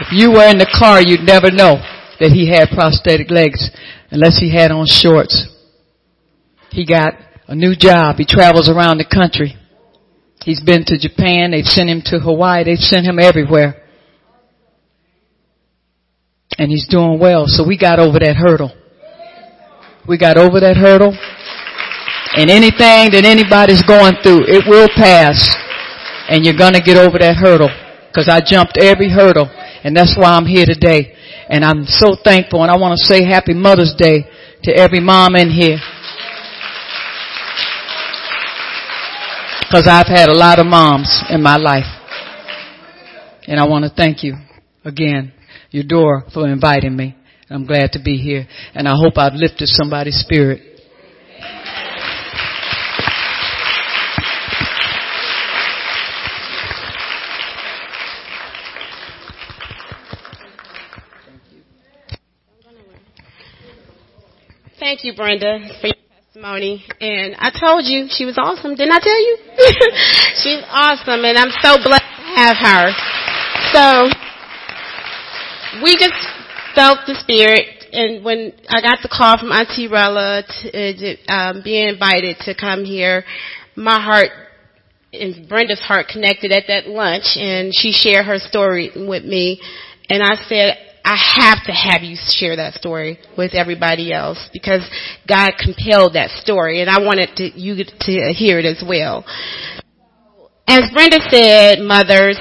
If you were in the car, you'd never know that he had prosthetic legs unless he had on shorts. He got a new job. He travels around the country. He's been to Japan. They've sent him to Hawaii. They've sent him everywhere. And he's doing well. So we got over that hurdle. We got over that hurdle. And anything that anybody's going through, it will pass. And you're gonna get over that hurdle. because I jumped every hurdle and that's why I'm here today. And I'm so thankful and I want to say happy Mother's Day to every mom in here. Cause I've had a lot of moms in my life. And I want to thank you again, Eudora, for inviting me. I'm glad to be here and I hope I've lifted somebody's spirit. Thank you, Brenda, for testimony. And I told you she was awesome. Didn't I tell you? She's awesome, and I'm so blessed to have her. So we just felt the spirit, and when I got the call from Auntie Rella to um, be invited to come here, my heart and Brenda's heart connected at that lunch, and she shared her story with me, and I said, I have to have you share that story with everybody else because God compelled that story and I wanted to, you to hear it as well. As Brenda said, mothers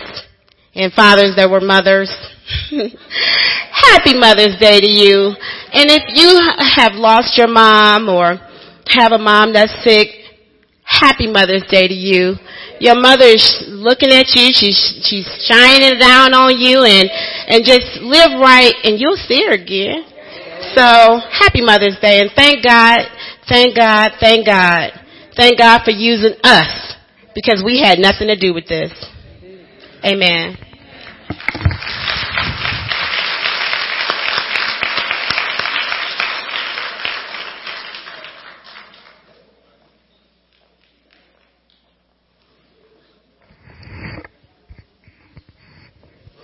and fathers that were mothers, happy Mother's Day to you. And if you have lost your mom or have a mom that's sick, happy Mother's Day to you. Your mother is looking at you, she's, she's shining down on you and, and just live right and you'll see her again. So, happy Mother's Day and thank God, thank God, thank God, thank God for using us because we had nothing to do with this. Amen.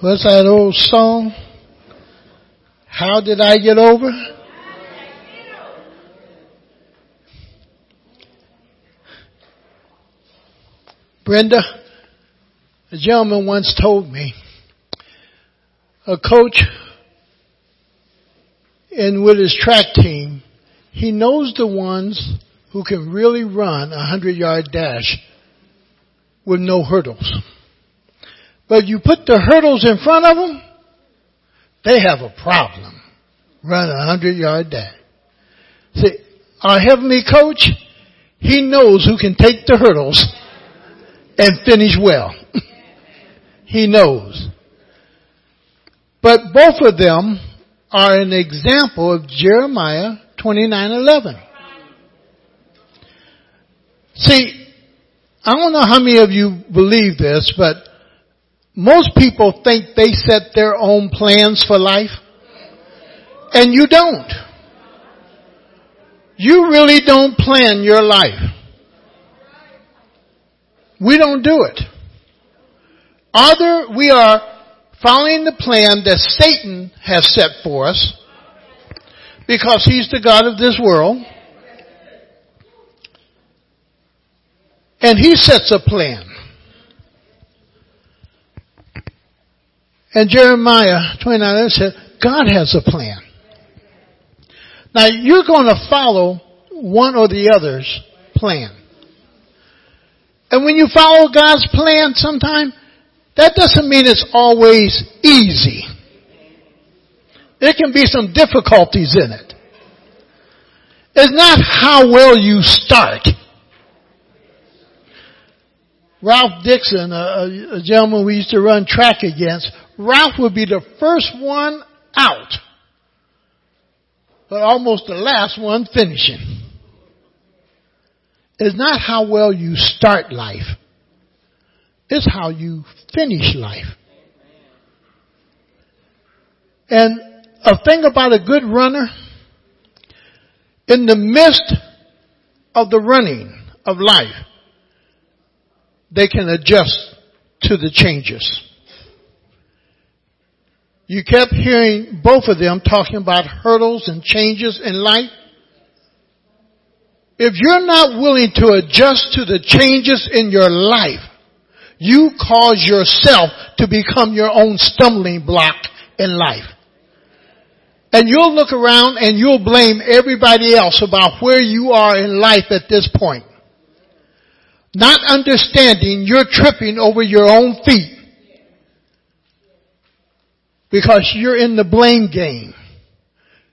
What's that old song? How did I get over? Brenda, a gentleman once told me a coach and with his track team, he knows the ones who can really run a hundred yard dash with no hurdles. But you put the hurdles in front of them, they have a problem. Run a hundred yard dash. See, our heavenly coach, he knows who can take the hurdles and finish well. he knows. But both of them are an example of Jeremiah 29:11. See, I don't know how many of you believe this, but most people think they set their own plans for life. And you don't. You really don't plan your life. We don't do it. Either we are following the plan that Satan has set for us because he's the God of this world. And he sets a plan. And Jeremiah 29 said, God has a plan. Now you're going to follow one or the other's plan. And when you follow God's plan sometime, that doesn't mean it's always easy. There can be some difficulties in it. It's not how well you start. Ralph Dixon, a, a, gentleman we used to run track against, Ralph would be the first one out, but almost the last one finishing. It's not how well you start life. It's how you finish life. And a thing about a good runner, in the midst of the running of life, they can adjust to the changes. You kept hearing both of them talking about hurdles and changes in life. If you're not willing to adjust to the changes in your life, you cause yourself to become your own stumbling block in life. And you'll look around and you'll blame everybody else about where you are in life at this point. Not understanding you're tripping over your own feet because you're in the blame game.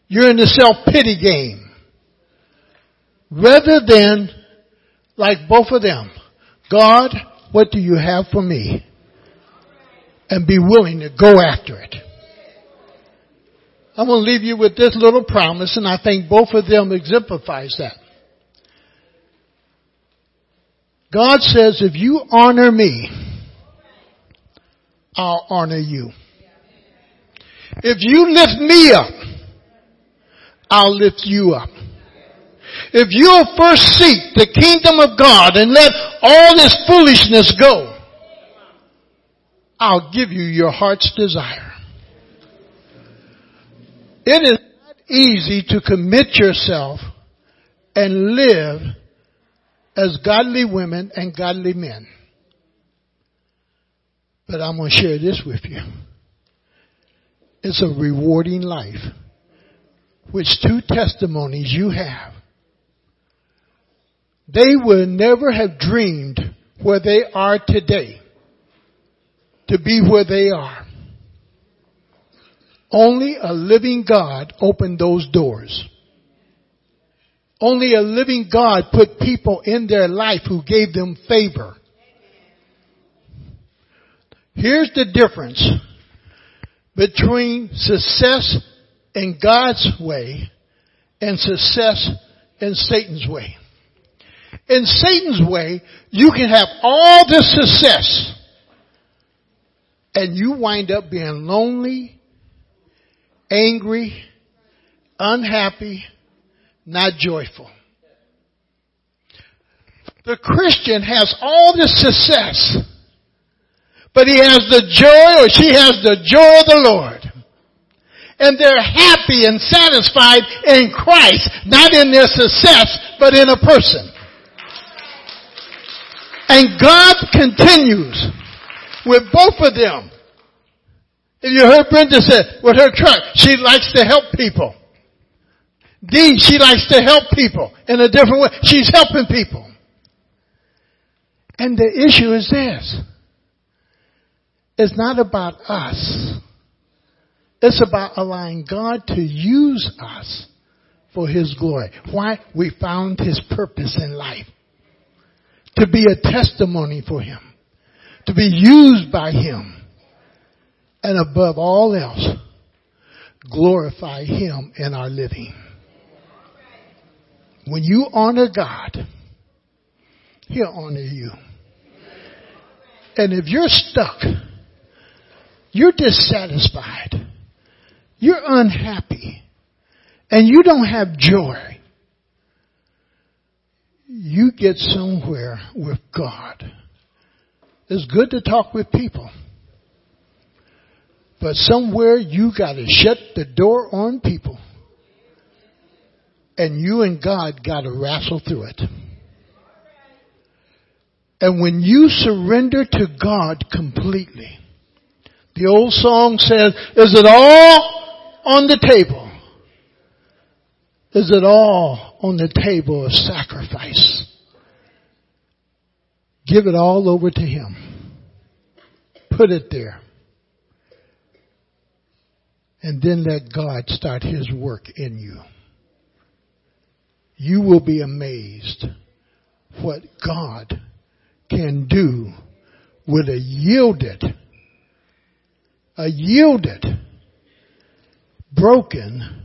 You're in the self-pity game. Rather than, like both of them, God, what do you have for me? And be willing to go after it. I'm going to leave you with this little promise, and I think both of them exemplifies that. God says, if you honor me, I'll honor you. If you lift me up, I'll lift you up. If you'll first seek the kingdom of God and let all this foolishness go, I'll give you your heart's desire. It is not easy to commit yourself and live as godly women and godly men. But I'm going to share this with you. It's a rewarding life, which two testimonies you have. They would never have dreamed where they are today to be where they are. Only a living God opened those doors. Only a living God put people in their life who gave them favor. Here's the difference between success in God's way and success in Satan's way. In Satan's way, you can have all this success and you wind up being lonely, angry, unhappy, not joyful. The Christian has all this success, but he has the joy or she has the joy of the Lord. And they're happy and satisfied in Christ, not in their success, but in a person. And God continues with both of them. If you heard Brenda say, with her truck, she likes to help people. D, she likes to help people in a different way. She's helping people. And the issue is this. It's not about us. It's about allowing God to use us for His glory. Why? We found His purpose in life. To be a testimony for Him. To be used by Him. And above all else, glorify Him in our living. When you honor God, He'll honor you. And if you're stuck, you're dissatisfied, you're unhappy, and you don't have joy, you get somewhere with God. It's good to talk with people. But somewhere you gotta shut the door on people. And you and God gotta wrestle through it. And when you surrender to God completely, the old song says, is it all on the table? Is it all on the table of sacrifice? Give it all over to Him. Put it there. And then let God start His work in you. You will be amazed what God can do with a yielded, a yielded, broken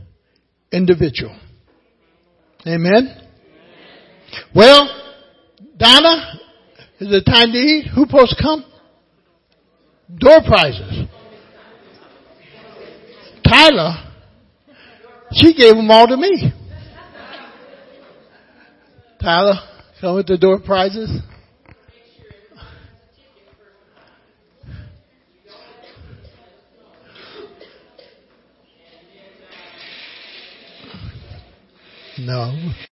individual. Amen? Well, Donna, is it time to eat? Who supposed to come? Door prizes. Tyler, she gave them all to me. Tyler, come with the door prizes. No.